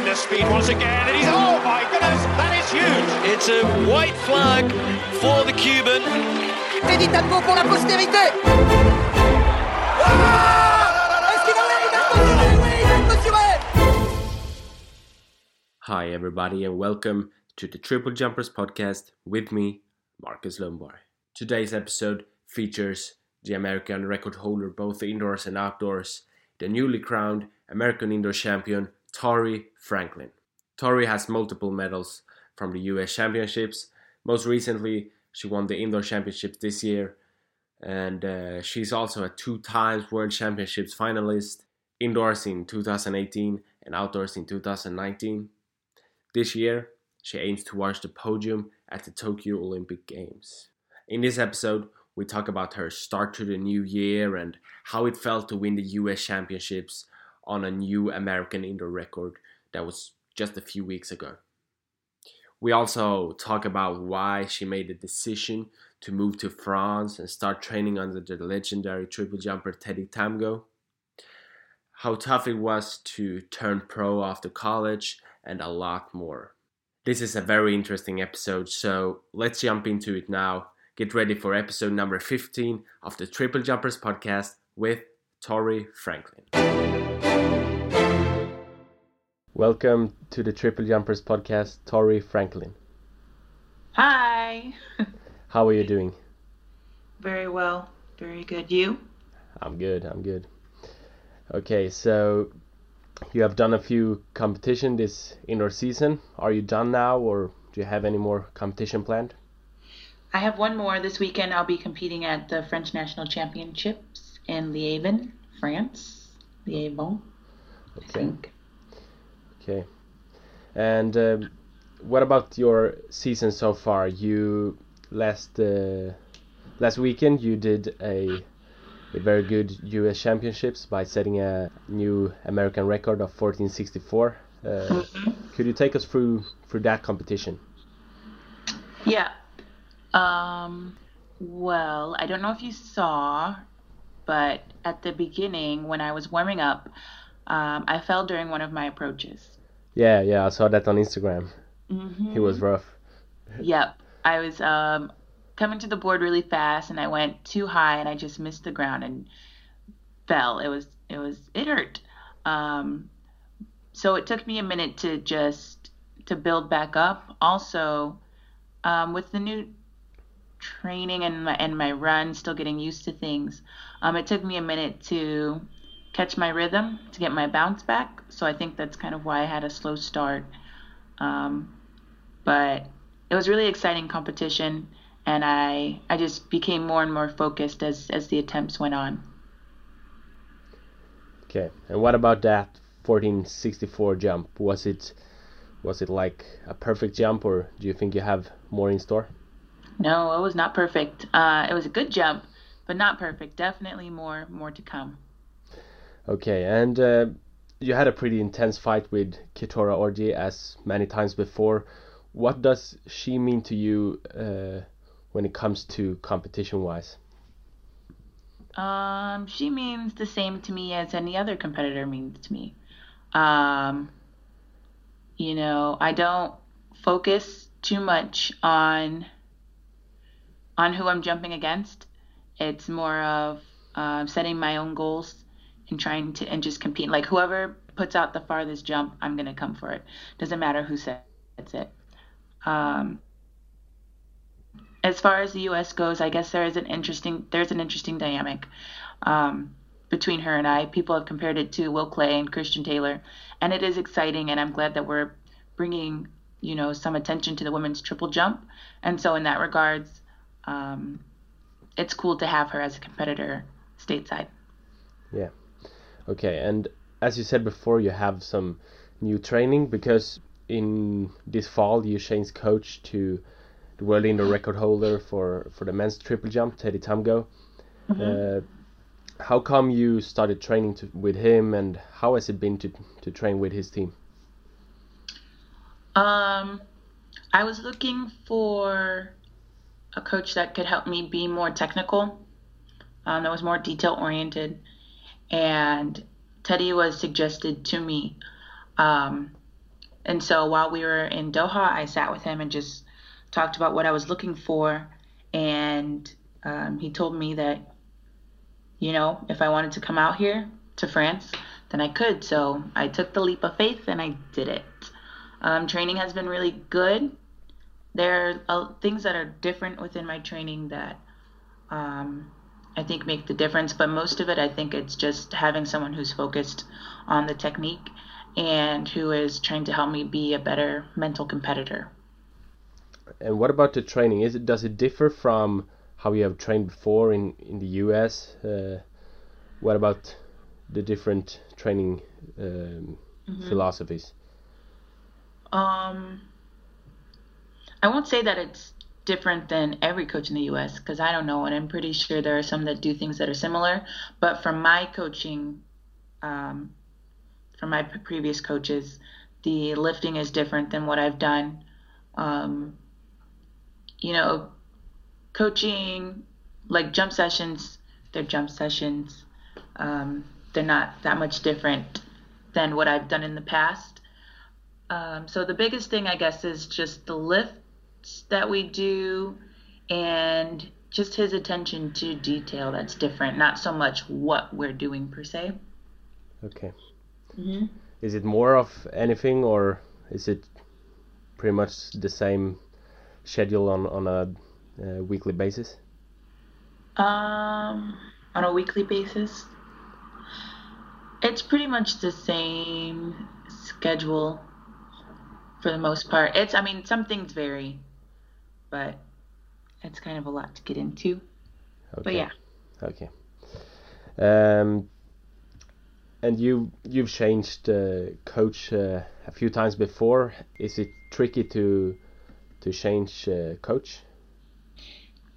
tremendous speed once again. And he's, oh my goodness, that is huge. It's a white flag for the Cuban. Teddy Tamgo pour la postérité. Ah Est-ce qu'il va aller Il va clôturer Oui, il va clôturer Hi, everybody, and welcome to the Triple Jumpers podcast with me, Marcus Lombard. Today's episode features the American record holder both indoors and outdoors, the newly crowned American indoor champion, Tori Franklin. Tori has multiple medals from the US Championships. Most recently, she won the indoor championships this year, and uh, she's also a two times World Championships finalist, indoors in 2018 and outdoors in 2019. This year, she aims towards the podium at the Tokyo Olympic Games. In this episode, we talk about her start to the new year and how it felt to win the US Championships on a new American indoor record that was just a few weeks ago. We also talk about why she made the decision to move to France and start training under the legendary triple jumper Teddy Tamgo, how tough it was to turn pro after college, and a lot more. This is a very interesting episode, so let's jump into it now. Get ready for episode number 15 of the Triple Jumpers podcast with Tori Franklin. Welcome to the Triple Jumpers podcast, Tori Franklin. Hi. How are you doing? Very well. Very good. You? I'm good, I'm good. Okay, so you have done a few competition this indoor season. Are you done now or do you have any more competition planned? I have one more this weekend. I'll be competing at the French National Championships in Liévin, France. Liévin. I think. Okay. And um, what about your season so far? You last uh, last weekend you did a a very good U.S. Championships by setting a new American record of 1464. Uh, Could you take us through through that competition? Yeah. Um well, I don't know if you saw, but at the beginning when I was warming up, um, I fell during one of my approaches. Yeah, yeah, I saw that on Instagram. hmm It was rough. Yep. I was um, coming to the board really fast and I went too high and I just missed the ground and fell. It was it was it hurt. Um, so it took me a minute to just to build back up. Also, um, with the new training and my and my run, still getting used to things. Um, it took me a minute to catch my rhythm to get my bounce back. So I think that's kind of why I had a slow start. Um, but it was really exciting competition and I I just became more and more focused as as the attempts went on. Okay. And what about that 1464 jump? Was it was it like a perfect jump, or do you think you have more in store? No, it was not perfect. Uh, it was a good jump, but not perfect. Definitely more more to come. Okay, and uh, you had a pretty intense fight with Keturah Orji as many times before. What does she mean to you uh, when it comes to competition wise? Um, she means the same to me as any other competitor means to me. Um, you know, I don't focus too much on on who I'm jumping against. It's more of um, setting my own goals and trying to and just compete. Like whoever puts out the farthest jump, I'm gonna come for it. Doesn't matter who sets it. Um, as far as the U.S. goes, I guess there is an interesting there's an interesting dynamic um, between her and I. People have compared it to Will Clay and Christian Taylor, and it is exciting. And I'm glad that we're bringing you know some attention to the women's triple jump. And so in that regards, um, it's cool to have her as a competitor stateside. Yeah. Okay, and as you said before, you have some new training because in this fall you changed coach to the world indoor record holder for for the men's triple jump, Teddy Tamgo. Uh, how come you started training to, with him, and how has it been to to train with his team? Um, I was looking for a coach that could help me be more technical, um, that was more detail oriented, and Teddy was suggested to me. Um, And so while we were in Doha, I sat with him and just talked about what I was looking for. And um, he told me that, you know, if I wanted to come out here to France, then I could. So I took the leap of faith and I did it. Um, training has been really good. There are uh, things that are different within my training that um, I think make the difference, but most of it, I think it's just having someone who's focused on the technique and who is trying to help me be a better mental competitor. And what about the training? Is it does it differ from how you have trained before in in the US? Uh, what about the different training um, mm-hmm. philosophies? Um, I won't say that it's different than every coach in the US because I don't know, and I'm pretty sure there are some that do things that are similar. But from my coaching, um, from my previous coaches, the lifting is different than what I've done. Um, you know, coaching like jump sessions, they're jump sessions. Um, they're not that much different than what I've done in the past. Um, so the biggest thing, I guess, is just the lifts that we do and just his attention to detail that's different, not so much what we're doing per se. Okay. Mm-hmm. Is it more of anything, or is it pretty much the same schedule on on a, a weekly basis? Um, on a weekly basis, it's pretty much the same schedule for the most part. It's, I mean, some things vary, but it's kind of a lot to get into. Okay. But yeah. Okay. Um, and you you've changed uh, coach uh, a few times before. Is it tricky to to change uh, coach?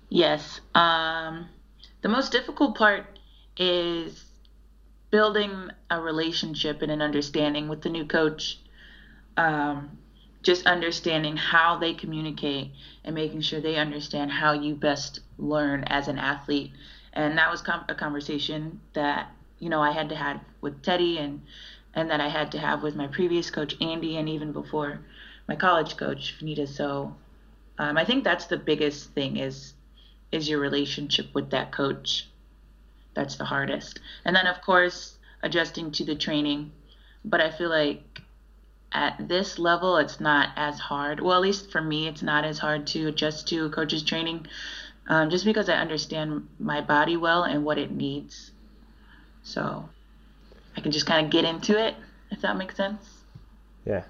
Yes. Um, the most difficult part is building a relationship and an understanding with the new coach. Um, just understanding how they communicate and making sure they understand how you best learn as an athlete. And that was com- a conversation that you know I had to have with Teddy and and that I had to have with my previous coach Andy and even before my college coach Vanita. So um, I think that's the biggest thing is is your relationship with that coach. That's the hardest. And then of course adjusting to the training. But I feel like at this level it's not as hard. Well, at least for me, it's not as hard to adjust to coaches training, um, just because I understand my body well and what it needs. So I can just kind of get into it, if that makes sense. Yeah.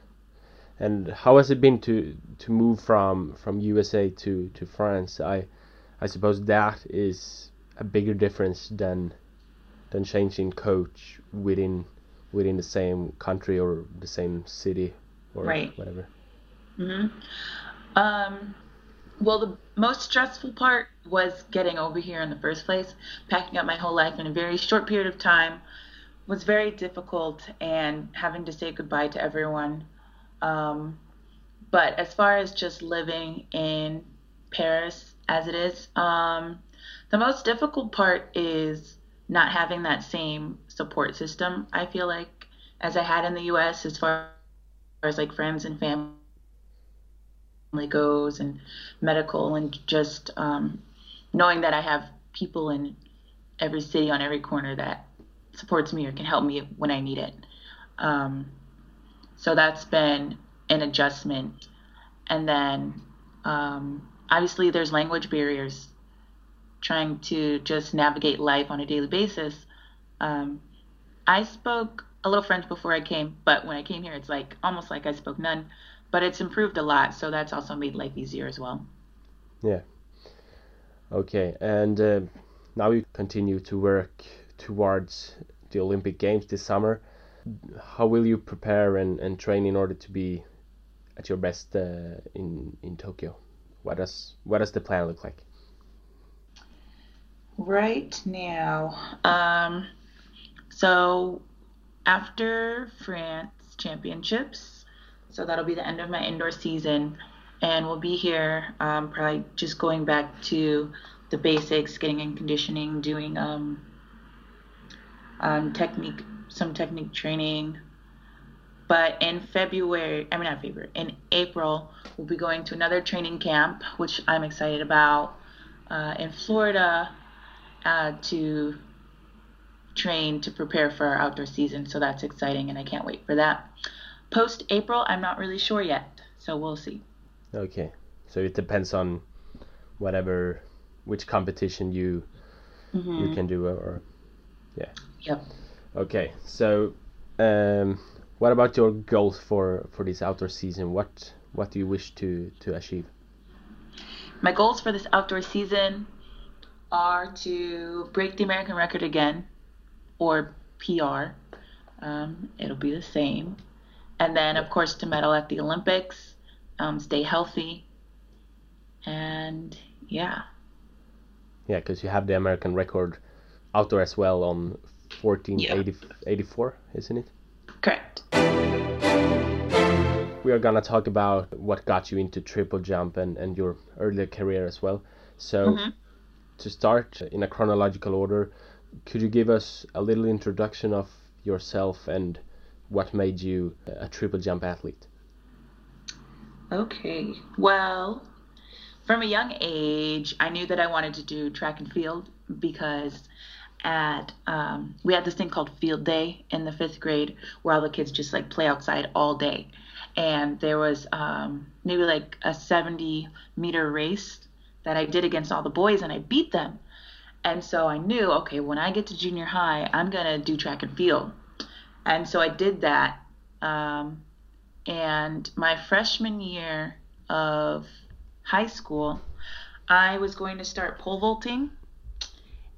And how has it been to to move from from USA to to France? I I suppose that is a bigger difference than than changing coach within within the same country or the same city or right. whatever. Mhm. Um well, the most stressful part was getting over here in the first place. Packing up my whole life in a very short period of time was very difficult, and having to say goodbye to everyone. Um, but as far as just living in Paris as it is, um, the most difficult part is not having that same support system. I feel like as I had in the U.S. as far as like friends and family goes and medical and just um, knowing that I have people in every city on every corner that supports me or can help me when I need it. Um, so that's been an adjustment. And then um, obviously there's language barriers trying to just navigate life on a daily basis. Um, I spoke a little French before I came, but when I came here, it's like almost like I spoke none. But it's improved a lot, so that's also made life easier as well. Yeah. Okay, and uh, now you continue to work towards the Olympic Games this summer. How will you prepare and, and train in order to be at your best uh, in in Tokyo? What does what does the plan look like? Right now, um, so after France Championships, so that'll be the end of my indoor season, and we'll be here um, probably just going back to the basics, getting in conditioning, doing um, um, technique, some technique training, But in February, I mean not February, in April, we'll be going to another training camp, which I'm excited about, uh, in Florida, uh, to train to prepare for our outdoor season. So that's exciting, and I can't wait for that. Post April, I'm not really sure yet, so we'll see. Okay, so it depends on whatever which competition you Mm-hmm. you can do or yeah. Yep. Okay, so um, what about your goals for for this outdoor season? What what do you wish to to achieve? My goals for this outdoor season are to break the American record again, or PR. Um, it'll be the same. And then, of course, to medal at the Olympics, um, stay healthy, and yeah. Yeah, because you have the American record outdoor as well on 1484, isn't it? Correct. We are gonna talk about what got you into triple jump and, and your earlier career as well. So, to start in a chronological order, could you give us a little introduction of yourself and what made you a triple jump athlete? Okay. Well, from a young age, I knew that I wanted to do track and field because at um, we had this thing called field day in the fifth grade where all the kids just like play outside all day, and there was um, maybe like a 70 meter race that I did against all the boys, and I beat them. And so I knew, okay, when I get to junior high, I'm gonna do track and field. And so I did that. Um, and my freshman year of high school, I was going to start pole vaulting.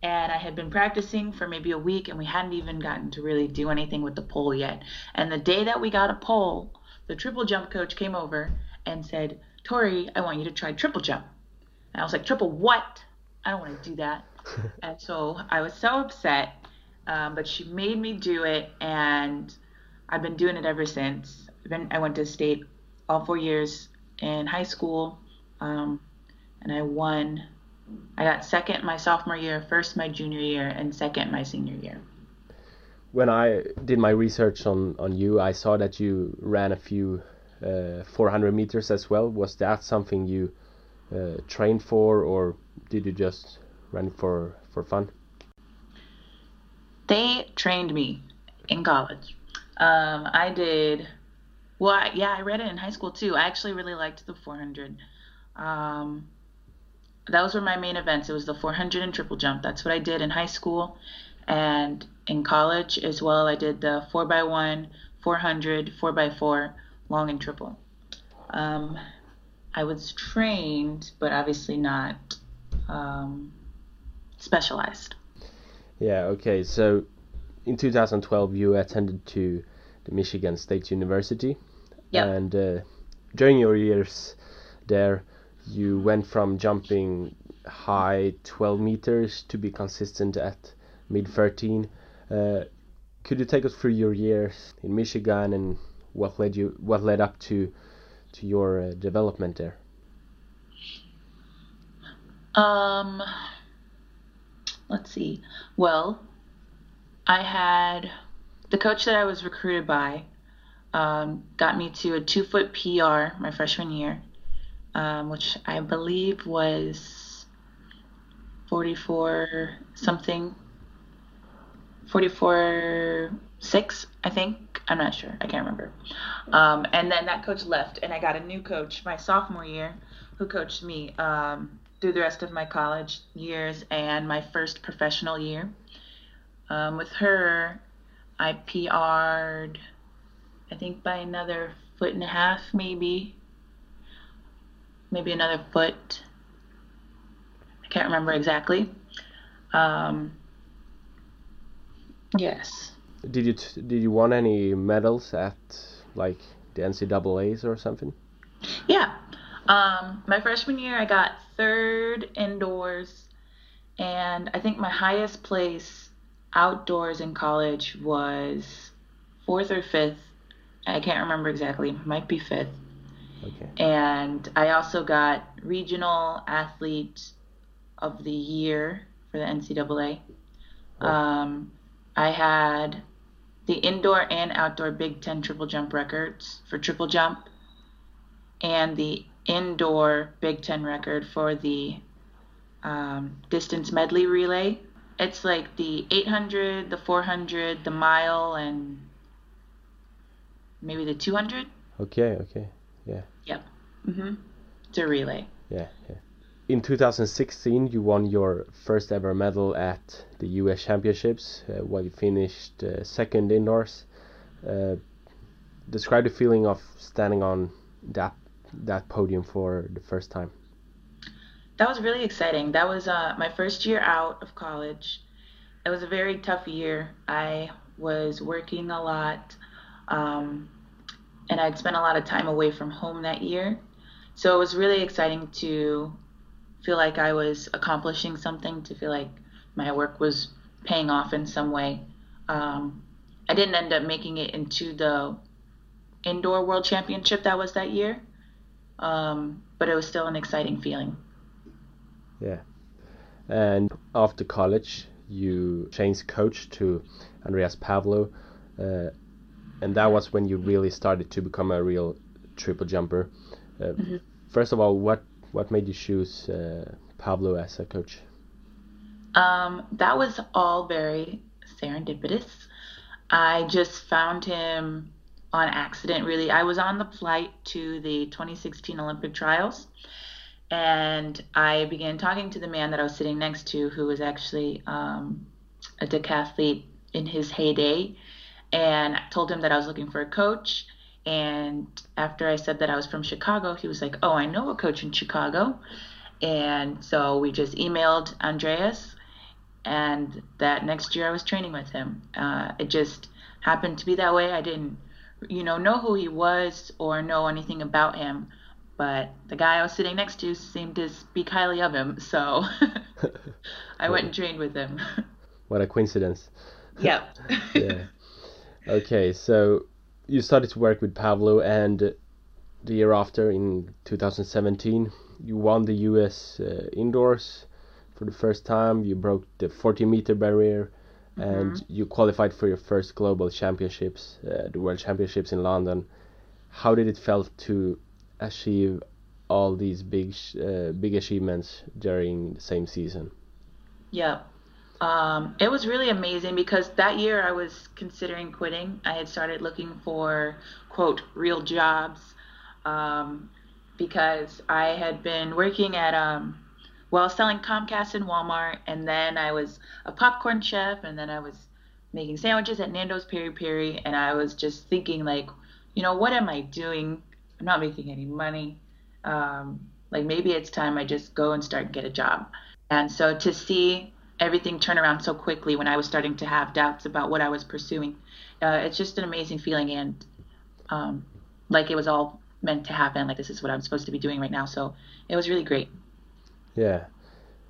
And I had been practicing for maybe a week, and we hadn't even gotten to really do anything with the pole yet. And the day that we got a pole, the triple jump coach came over and said, Tori, I want you to try triple jump. And I was like, triple what? I don't want to do that. and so I was so upset, um, but she made me do it, and I've been doing it ever since. Been, I went to state all four years in high school, um, and I won. I got second my sophomore year, first my junior year, and second my senior year. When I did my research on, on you, I saw that you ran a few uh, 400 meters as well. Was that something you uh, trained for, or did you just run for for fun? They trained me in college. Um, I did. Well, I, yeah, I read it in high school too. I actually really liked the 400. Um, those were my main events. It was the 400 and triple jump. That's what I did in high school, and in college as well. I did the 4x1, 400, 4x4, long and triple. Um, I was trained, but obviously not um, specialized. Yeah. Okay. So, in 2012, you attended to the Michigan State University, Yep. and uh, during your years there, you went from jumping high 12 meters to be consistent at mid 13. Uh, could you take us through your years in Michigan and what led you what led up to to your uh, development there? Um, let's see. Well, I had the coach that I was recruited by um, got me to a two foot PR my freshman year, um, which I believe was 44 something, 44 6, I think. I'm not sure. I can't remember. Um, and then that coach left, and I got a new coach my sophomore year who coached me um, through the rest of my college years and my first professional year. Um, with her, I PR'd, I think by another foot and a half, maybe. Maybe another foot. I can't remember exactly. Um, yes. Did you t- did you won any medals at like the NCAA's or something? Yeah. Um, my freshman year, I got third indoors, and I think my highest place outdoors in college was fourth or fifth. I can't remember exactly. Might be fifth. Okay. And I also got regional athlete of the year for the NCAA. Wow. Um, I had the indoor and outdoor Big Ten triple jump records for triple jump, and the indoor Big Ten record for the um, distance medley relay. It's like the 800, the 400, the mile, and maybe the 200. Okay, okay, yeah. Yep. Mhm. It's a relay. Yeah, yeah. In 2016, you won your first ever medal at the U.S. Championships, uh, where you finished uh, second indoors. Uh, describe the feeling of standing on that that podium for the first time. That was really exciting. That was uh, my first year out of college. It was a very tough year. I was working a lot, um, and I'd spent a lot of time away from home that year. So it was really exciting to feel like I was accomplishing something, to feel like my work was paying off in some way. Um, I didn't end up making it into the indoor world championship that was that year, um, but it was still an exciting feeling. Yeah. And after college, you changed coach to Andreas Pavlo, uh, and that was when you really started to become a real triple jumper. Uh, Mm-hmm. First of all, what what made you choose uh, Pablo as a coach? Um, that was all very serendipitous. I just found him on accident, really. I was on the flight to the 2016 Olympic trials, and I began talking to the man that I was sitting next to, who was actually um, a decathlete in his heyday, and I told him that I was looking for a coach. And after I said that I was from Chicago, he was like, Oh, I know a coach in Chicago. And so we just emailed Andreas, and that next year I was training with him. Uh, it just happened to be that way. I didn't, you know, know who he was or know anything about him, but the guy I was sitting next to seemed to speak highly of him, so I went and trained with him. What a coincidence. yep. yeah. Okay, so you started to work with Pablo, and the year after, in 2017, you won the U.S. Uh, indoors for the first time. You broke the 40 meter barrier, and you qualified for your first global championships, uh, the World Championships in London. How did it felt to achieve all these big, sh- uh, big achievements during the same season? Yeah. Um, it was really amazing because that year I was considering quitting. I had started looking for, quote, real jobs um, because I had been working at, um, well, selling Comcast in Walmart, and then I was a popcorn chef, and then I was making sandwiches at Nando's Peri Peri, and I was just thinking, like, you know, what am I doing? I'm not making any money. Um, like, maybe it's time I just go and start get a job. And so to see everything turn around so quickly when I was starting to have doubts about what I was pursuing, uh, it's just an amazing feeling. And um, like it was all meant to happen. Like this is what I'm supposed to be doing right now. So it was really great. Yeah,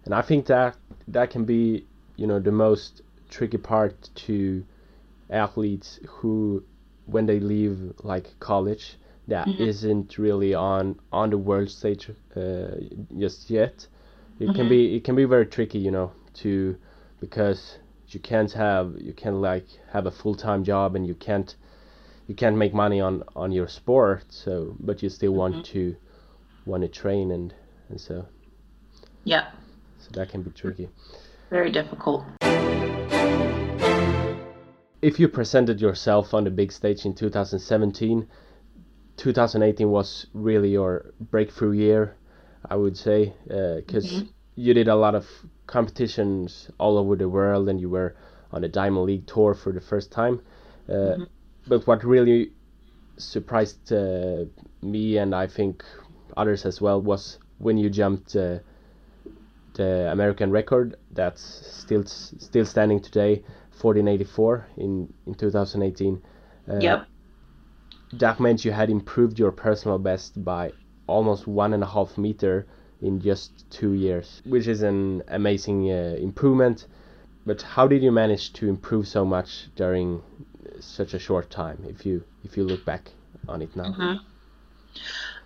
and I think that that can be, you know, the most tricky part to athletes who, when they leave like college, that mm-hmm. not really on on the world stage uh, just yet. It can mm-hmm. be it can be very tricky, you know, to because you can't have you can't like have a full time job and you can't you can't make money on on your sport. So, but you still want mm-hmm. to want to train and and so Yeah, so that can be tricky. very difficult. If you presented yourself on the big stage in 2017, 2018 was really your breakthrough year, I would say, because you did a lot of competitions all over the world and you were on the Diamond League tour for the first time. Uh, But what really surprised uh, me and I think others as well was when you jumped uh, the American record that's still still standing today, 1484 in in 2018. Uh, Yep. That meant you had improved your personal best by almost one and a half meter in just two years, which is an amazing uh, improvement. But how did you manage to improve so much during such a short time? If you if you look back on it now.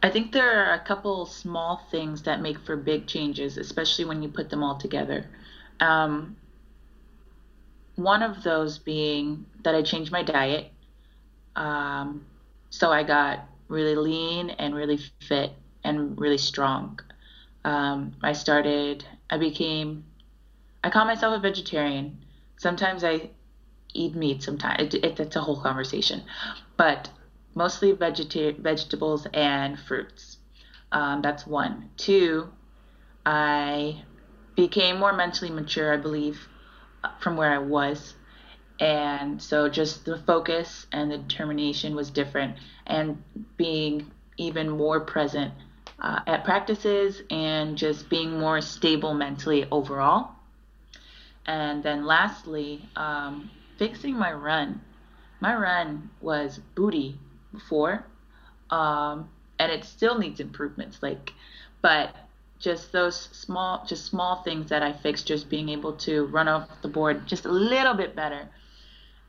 I think there are a couple small things that make for big changes, especially when you put them all together. Um, one of those being that I changed my diet. Um, so I got really lean and really fit and really strong. Um, I started, I became, I call myself a vegetarian. Sometimes I eat meat, sometimes it, it, it's a whole conversation, but mostly vegeta- vegetables and fruits. Um, that's one. Two, I became more mentally mature, I believe, from where I was. And so just the focus and the determination was different, and being even more present uh, at practices and just being more stable mentally overall. And then lastly, um, fixing my run. My run was booty before, um, and it still needs improvements. Like, but just those small, just small things that I fixed, just being able to run off the board just a little bit better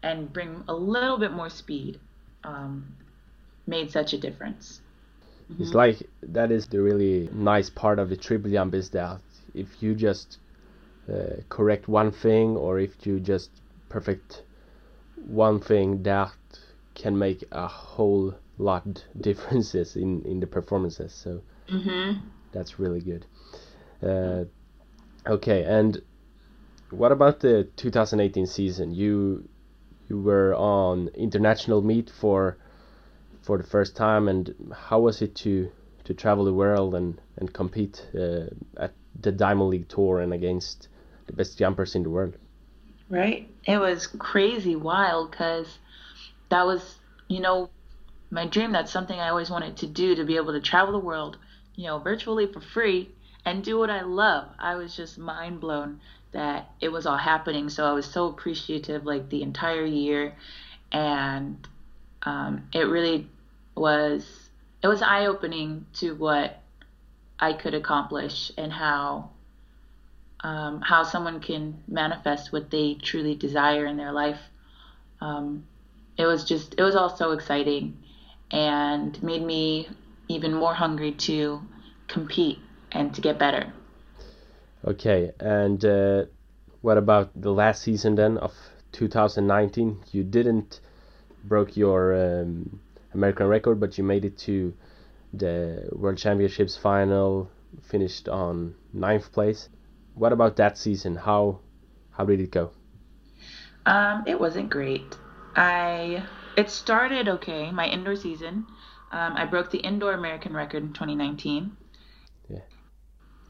and bring a little bit more speed, um, made such a difference. Mm-hmm. It's like that is the really nice part of the triple jump is that if you just uh, correct one thing or if you just perfect one thing that can make a whole lot differences in in the performances so mm-hmm. that's really good uh, okay and what about the 2018 season you you were on international meet for for the first time, and how was it to to travel the world and and compete uh, at the Diamond League Tour and against the best jumpers in the world? Right. It was crazy wild because that was, you know, my dream. That's something I always wanted to do to be able to travel the world, you know, virtually for free and do what I love. I was just mind blown that it was all happening. So I was so appreciative like the entire year and um, it really was it was eye opening to what I could accomplish and how um, how someone can manifest what they truly desire in their life. Um, it was just it was all so exciting and made me even more hungry to compete and to get better. Okay, and uh, what about the last season then of 2019? You didn't broke your um, American record, but you made it to the World Championships final, finished on ninth place. What about that season? How how did it go? Um, it wasn't great. I it started okay. My indoor season, um, I broke the indoor American record in 2019. Yeah.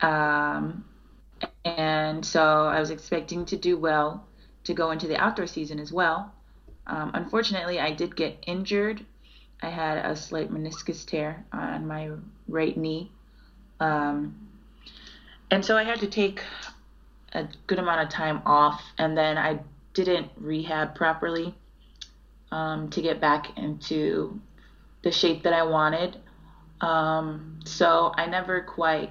Um, and so I was expecting to do well to go into the outdoor season as well. Um, unfortunately, I did get injured. I had a slight meniscus tear on my right knee. Um, and so I had to take a good amount of time off, and then I didn't rehab properly um, to get back into the shape that I wanted. Um, so I never quite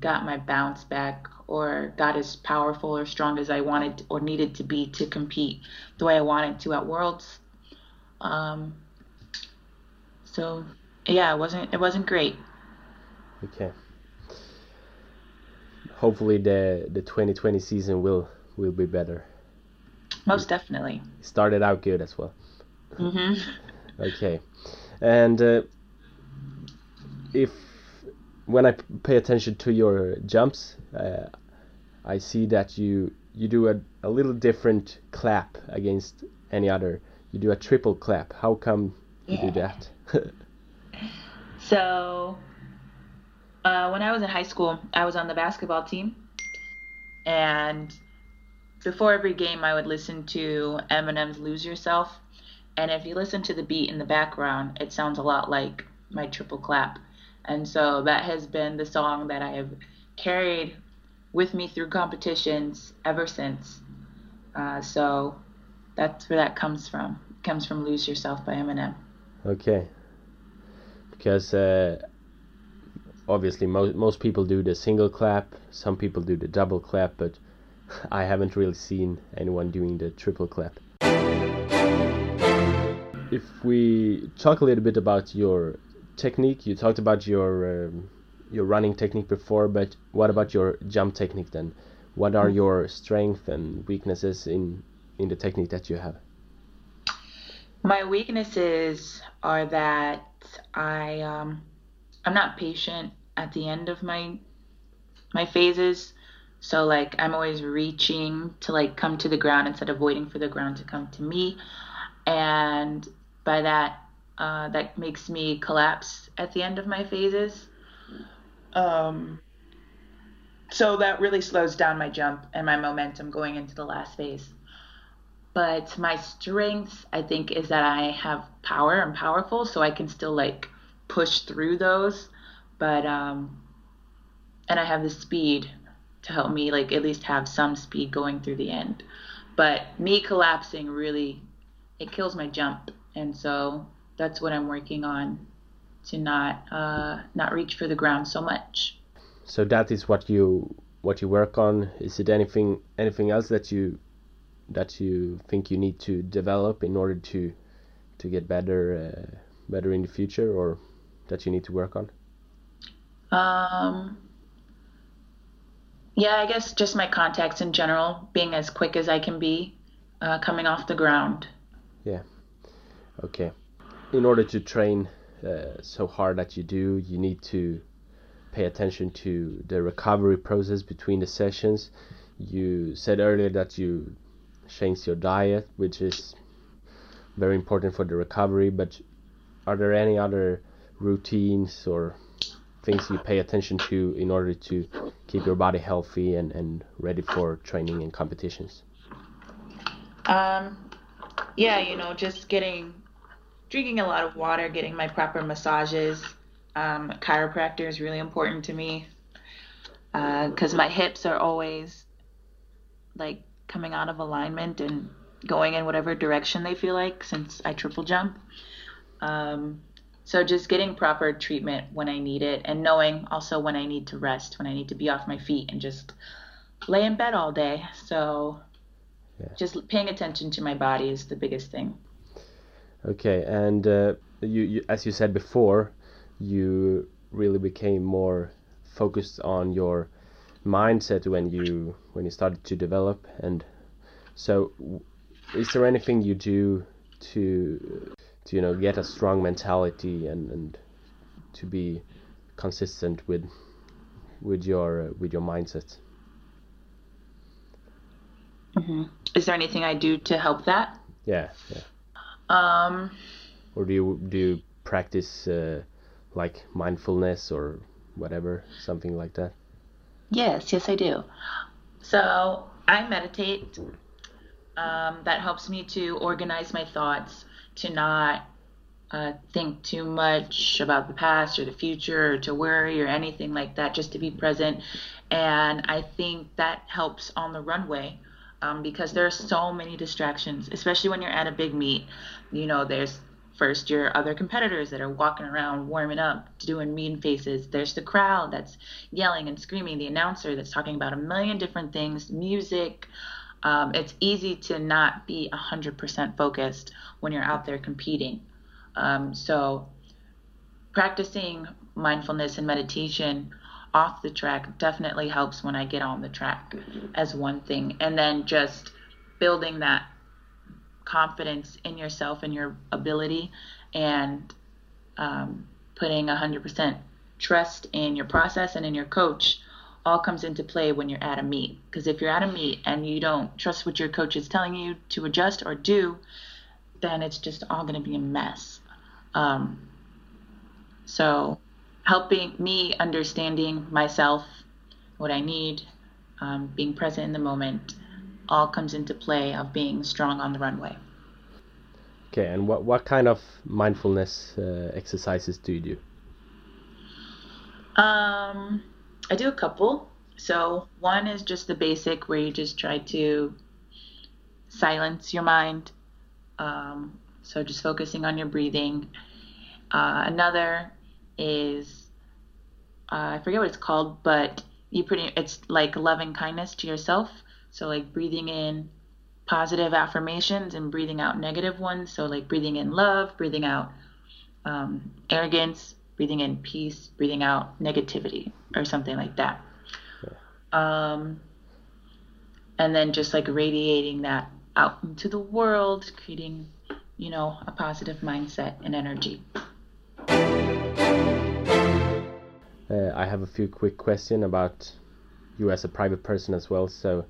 got my bounce back or got as powerful or strong as I wanted or needed to be to compete the way I wanted to at Worlds. Um, so yeah, it wasn't it wasn't great. Okay. Hopefully the the 2020 season will will be better. Most definitely. Started out good as well. Mhm. okay, and uh, if when I pay attention to your jumps, uh, I see that you you do a, a little different clap against any other. You do a triple clap. How come you yeah. do that? so, uh, when I was in high school, I was on the basketball team, and before every game, I would listen to Eminem's "Lose Yourself," and if you listen to the beat in the background, it sounds a lot like my triple clap. And so that has been the song that I have carried with me through competitions ever since. Uh, so that's where that comes from. It comes from "Lose Yourself" by Eminem. Okay. Because uh, obviously most most people do the single clap, some people do the double clap, but I haven't really seen anyone doing the triple clap. If we talk a little bit about your technique. You talked about your um, your running technique before, but what about your jump technique then? what are your strengths and weaknesses in in the technique that you have? My weaknesses are that I um, I'm not patient at the end of my my phases. So like I'm always reaching to like come to the ground instead of waiting for the ground to come to me, and by that uh, that makes me collapse at the end of my phases. Um, so that really slows down my jump and my momentum going into the last phase. But my strength, I think, is that I have power. I'm powerful, so I can still like push through those. But um, and I have the speed to help me like at least have some speed going through the end. But me collapsing really it kills my jump, and so that's what I'm working on to not uh, not reach for the ground so much. So that is what you what you work on. Is it anything anything else that you that you think you need to develop in order to to get better uh, better in the future, or that you need to work on? Um. Yeah, I guess just my contacts in general, being as quick as I can be, uh, coming off the ground. Yeah. Okay. In order to train uh, so hard that you do, you need to pay attention to the recovery process between the sessions. You said earlier that you changed your diet, which is very important for the recovery, but are there any other routines or things you pay attention to in order to keep your body healthy and, and ready for training and competitions? Um, yeah, you know, just getting, drinking a lot of water, getting my proper massages, um, chiropractor is really important to me because uh, my hips are always like coming out of alignment and going in whatever direction they feel like since I triple jump. Um, so just getting proper treatment when I need it and knowing also when I need to rest, when I need to be off my feet and just lay in bed all day. So yeah. just paying attention to my body is the biggest thing. Okay, and uh, you, you, as you said before, you really became more focused on your mindset when you when you started to develop and so is there anything you do to to you know get a strong mentality and and to be consistent with with your uh, with your mindset mm-hmm. is there anything i do to help that yeah yeah um or do you do you practice uh, like mindfulness or whatever, something like that? Yes, yes, I do. So I meditate. Um, that helps me to organize my thoughts, to not uh, think too much about the past or the future, or to worry or anything like that, just to be present. And I think that helps on the runway um, because there are so many distractions, especially when you're at a big meet. You know, there's First, your other competitors that are walking around warming up, doing mean faces. There's the crowd that's yelling and screaming, the announcer that's talking about a million different things, music. Um, it's easy to not be 100% focused when you're out there competing. Um, so, practicing mindfulness and meditation off the track definitely helps when I get on the track, as one thing. And then just building that confidence in yourself and your ability and um, putting 100% trust in your process and in your coach all comes into play when you're at a meet. Because if you're at a meet and you don't trust what your coach is telling you to adjust or do, then it's just all going to be a mess. Um, so, helping me understanding myself, what I need, um, being present in the moment, all comes into play of being strong on the runway. Okay, and what what kind of mindfulness uh, exercises do you do? Um, I do a couple. So one is just the basic where you just try to silence your mind. Um, so just focusing on your breathing. Uh, another is uh, I forget what it's called, but you pretty it's like loving kindness to yourself. So like breathing in positive affirmations and breathing out negative ones. So like breathing in love, breathing out um, arrogance, breathing in peace, breathing out negativity, or something like that. Um, and then just like radiating that out into the world, creating, you know, a positive mindset and energy. Uh, I have a few quick questions about you as a private person as well. So,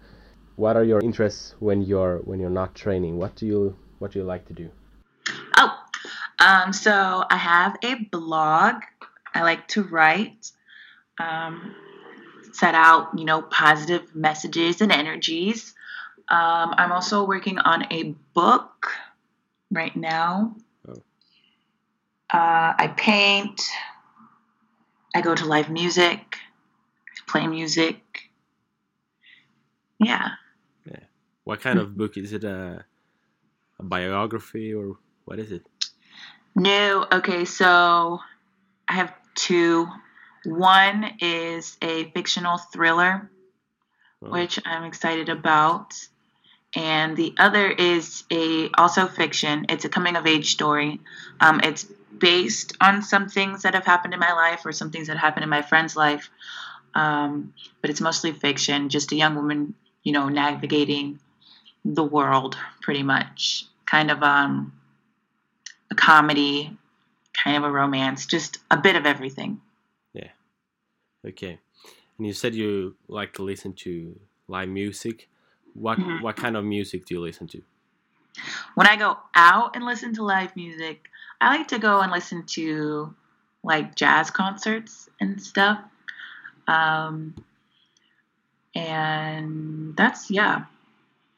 what are your interests when you're when you're not training? What do you what do you like to do? Um, so I have a blog. I like to write, um, set out, you know, positive messages and energies. Um, I'm also working on a book right now. Oh. Uh, I paint. I go to live music, play music. Yeah. What kind of book is it? A, a biography or what is it? No, okay, so I have two. One is a fictional thriller, Oh, which I'm excited about. And the other is a also fiction. It's a coming of age story. Um, it's based on some things that have happened in my life or some things that happened in my friend's life. Um, but it's mostly fiction, just a young woman, you know, navigating the world pretty much. Kind of um, a comedy, kind of a romance, just a bit of everything. Yeah. Okay. And you said you like to listen to live music. What Mhm. what kind of music do you listen to? When I go out and listen to live music, I like to go and listen to like jazz concerts and stuff. Um, and that's, yeah.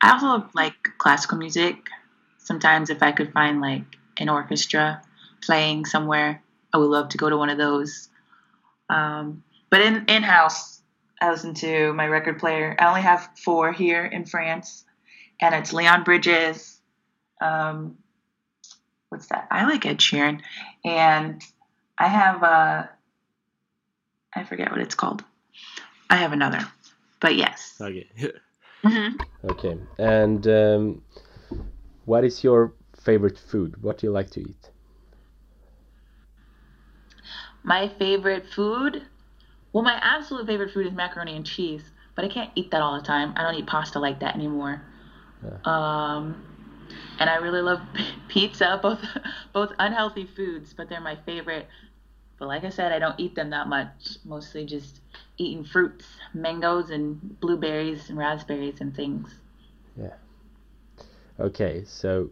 I also like classical music. Sometimes, if I could find like an orchestra playing somewhere, I would love to go to one of those. Um, but in in house, I listen to my record player. I only have four here in France, and it's Leon Bridges. Um, what's that? I like Ed Sheeran, and I have uh, I forget what it's called. I have another, but yes. Okay. hmm okay. And um, what is your favorite food? What do you like to eat? My favorite food. Well, my absolute favorite food is macaroni and cheese, but I can't eat that all the time. I don't eat pasta like that anymore. Yeah. Um, and I really love pizza, both both unhealthy foods, but they're my favorite. But like I said, I don't eat them that much. Mostly just eating fruits, mangoes and blueberries and raspberries and things. Yeah. Okay, so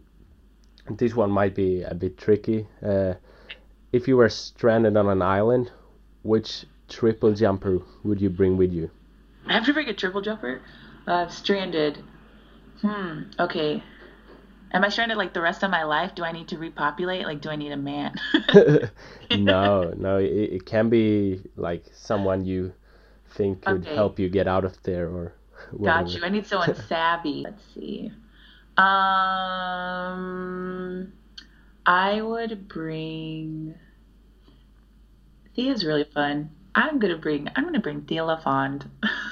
this one might be a bit tricky. Uh, if you were stranded on an island, which triple jumper would you bring with you? I have to bring a triple jumper. Uh, stranded. Hmm. Okay. Am I stranded like the rest of my life? Do I need to repopulate? Like, do I need a man? no, no, it, it can be like someone you think could Okay. help you get out of there or Got you. I need someone savvy. Let's see. Um, I would bring. Thea's really fun. I'm gonna bring. I'm gonna bring Thea LaFond.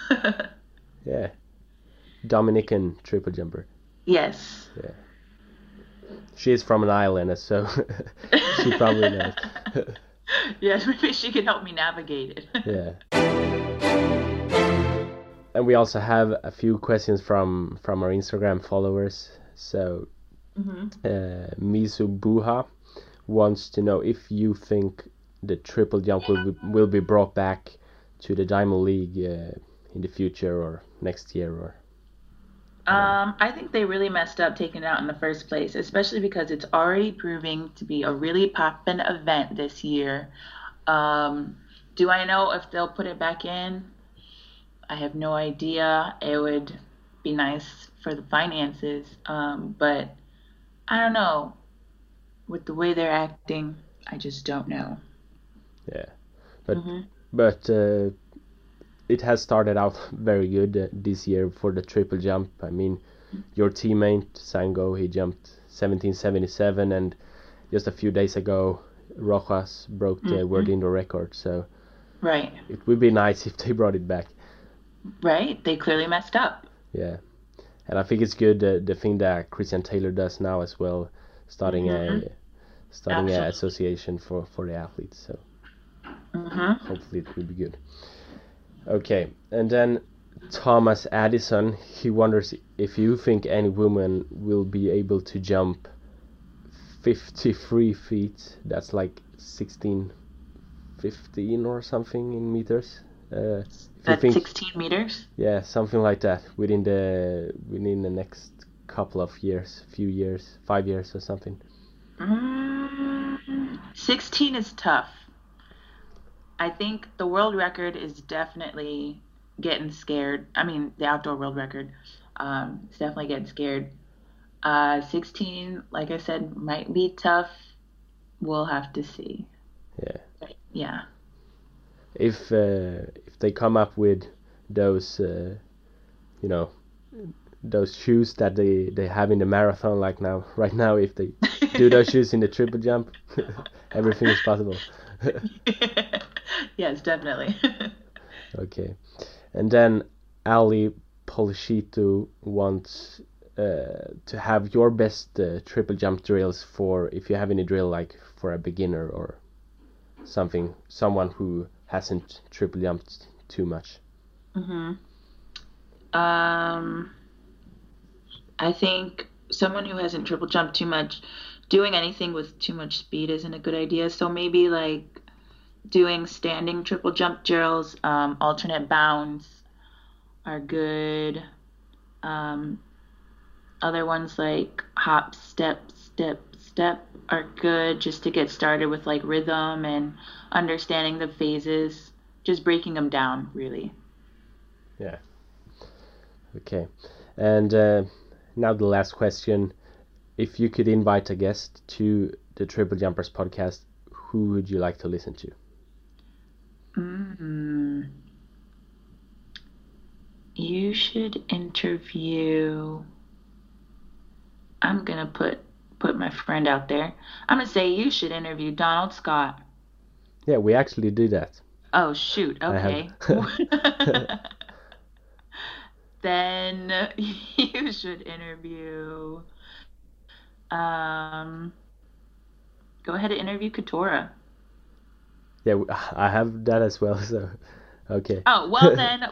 Yeah. Dominican triple jumper. yes. She is from an island, so she probably knows. yes, maybe she can help me navigate it. yeah. And we also have a few questions from from our Instagram followers. So hmm uh, Mizu Buha wants to know if you think the triple jump will be, will be brought back to the Diamond League uh, in the future or next year or Um, I think they really messed up taking it out in the first place, especially because it's already proving to be a really poppin' event this year. Um, do I know if they'll put it back in? I have no idea. It would be nice for the finances, um, but I don't know. With the way they're acting, I just don't know. yeah. But hmm but uh, it has started out very good uh, this year for the triple jump. I mean, your teammate Tamgo he jumped 1777, and just a few days ago Rojas broke the Mhm. world indoor record. So Right, it would be nice if they brought it back. Right. They clearly messed up. Yeah, and I think it's good uh, the thing that Christian Taylor does now as well, starting a Mhm. starting a Absolutely. association for for the athletes. So hmm hopefully it will be good. Okay, and then Thomas Addison. He wonders if you think any woman will be able to jump 53 feet. That's like 16, 15 or something in meters. Uh, That's think, 16 meters. Yeah, something like that within the within the next couple of years, few years, five years or something. Mm, 16 is tough. I think the world record is definitely getting scared. I mean, the outdoor world record um, is definitely getting scared. Uh, 16, like I said, might be tough. We'll have to see. Yeah. Yeah. If uh, if they come up with those, uh, you know, those shoes that they they have in the marathon, like now, right now, if they do those shoes in the triple jump, everything is possible. yes, definitely. okay. And then Ali Polishito wants uh, to have your best uh, triple jump drills for if you have any drill like for a beginner or something, someone who hasn't triple jumped too much. Mhm. Um, I think someone who hasn't triple jumped too much, doing anything with too much speed isn't a good idea. So maybe like doing standing triple jump drills, um, alternate bounds are good. Um, other ones like hop, step, step, step are good just to get started with like rhythm and understanding the phases, just breaking them down really. Yeah. Okay. And uh, now the last question. If you could invite a guest to the Triple Jumpers podcast, who would you like to listen to? Mm. You should interview. I'm gonna put put my friend out there. I'm gonna say you should interview Donald Scott. Yeah, we actually do that. Oh shoot! Okay. then you should interview. Um, go ahead and interview Keturah. Yeah, I have that as well. So, okay. Oh well then,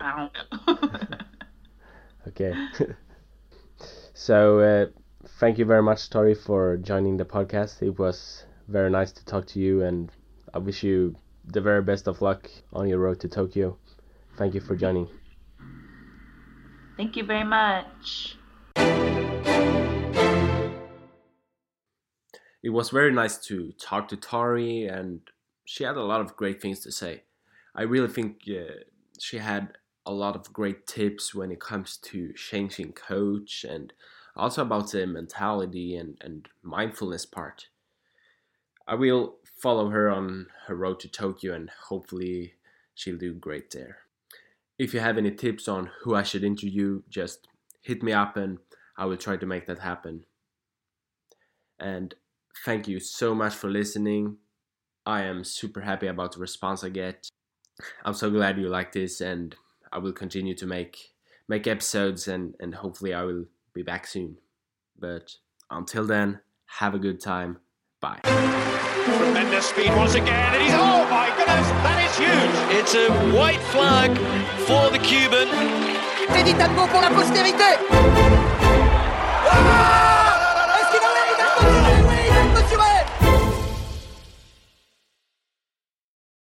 I don't know. okay. so, uh, thank you very much, Tori, for joining the podcast. It was very nice to talk to you, and I wish you the very best of luck on your road to Tokyo. Thank you for joining. Thank you very much. It was very nice to talk to Tori and she had a lot of great things to say. I really think uh, she had a lot of great tips when it comes to changing coach and also about the mentality and, and mindfulness part. I will follow her on her road to Tokyo and hopefully she'll do great there. If you have any tips on who I should interview, just hit me up and I will try to make that happen. And thank you so much for listening. I am super happy about the response I get. I'm so glad you like this, and I will continue to make make episodes, and and hopefully I will be back soon. But until then, have a good time. Bye. Tremendous speed once again, and he's oh my goodness, that is huge. It's a white flag for the Cuban. Teddy Tamgo pour la postérité. Ah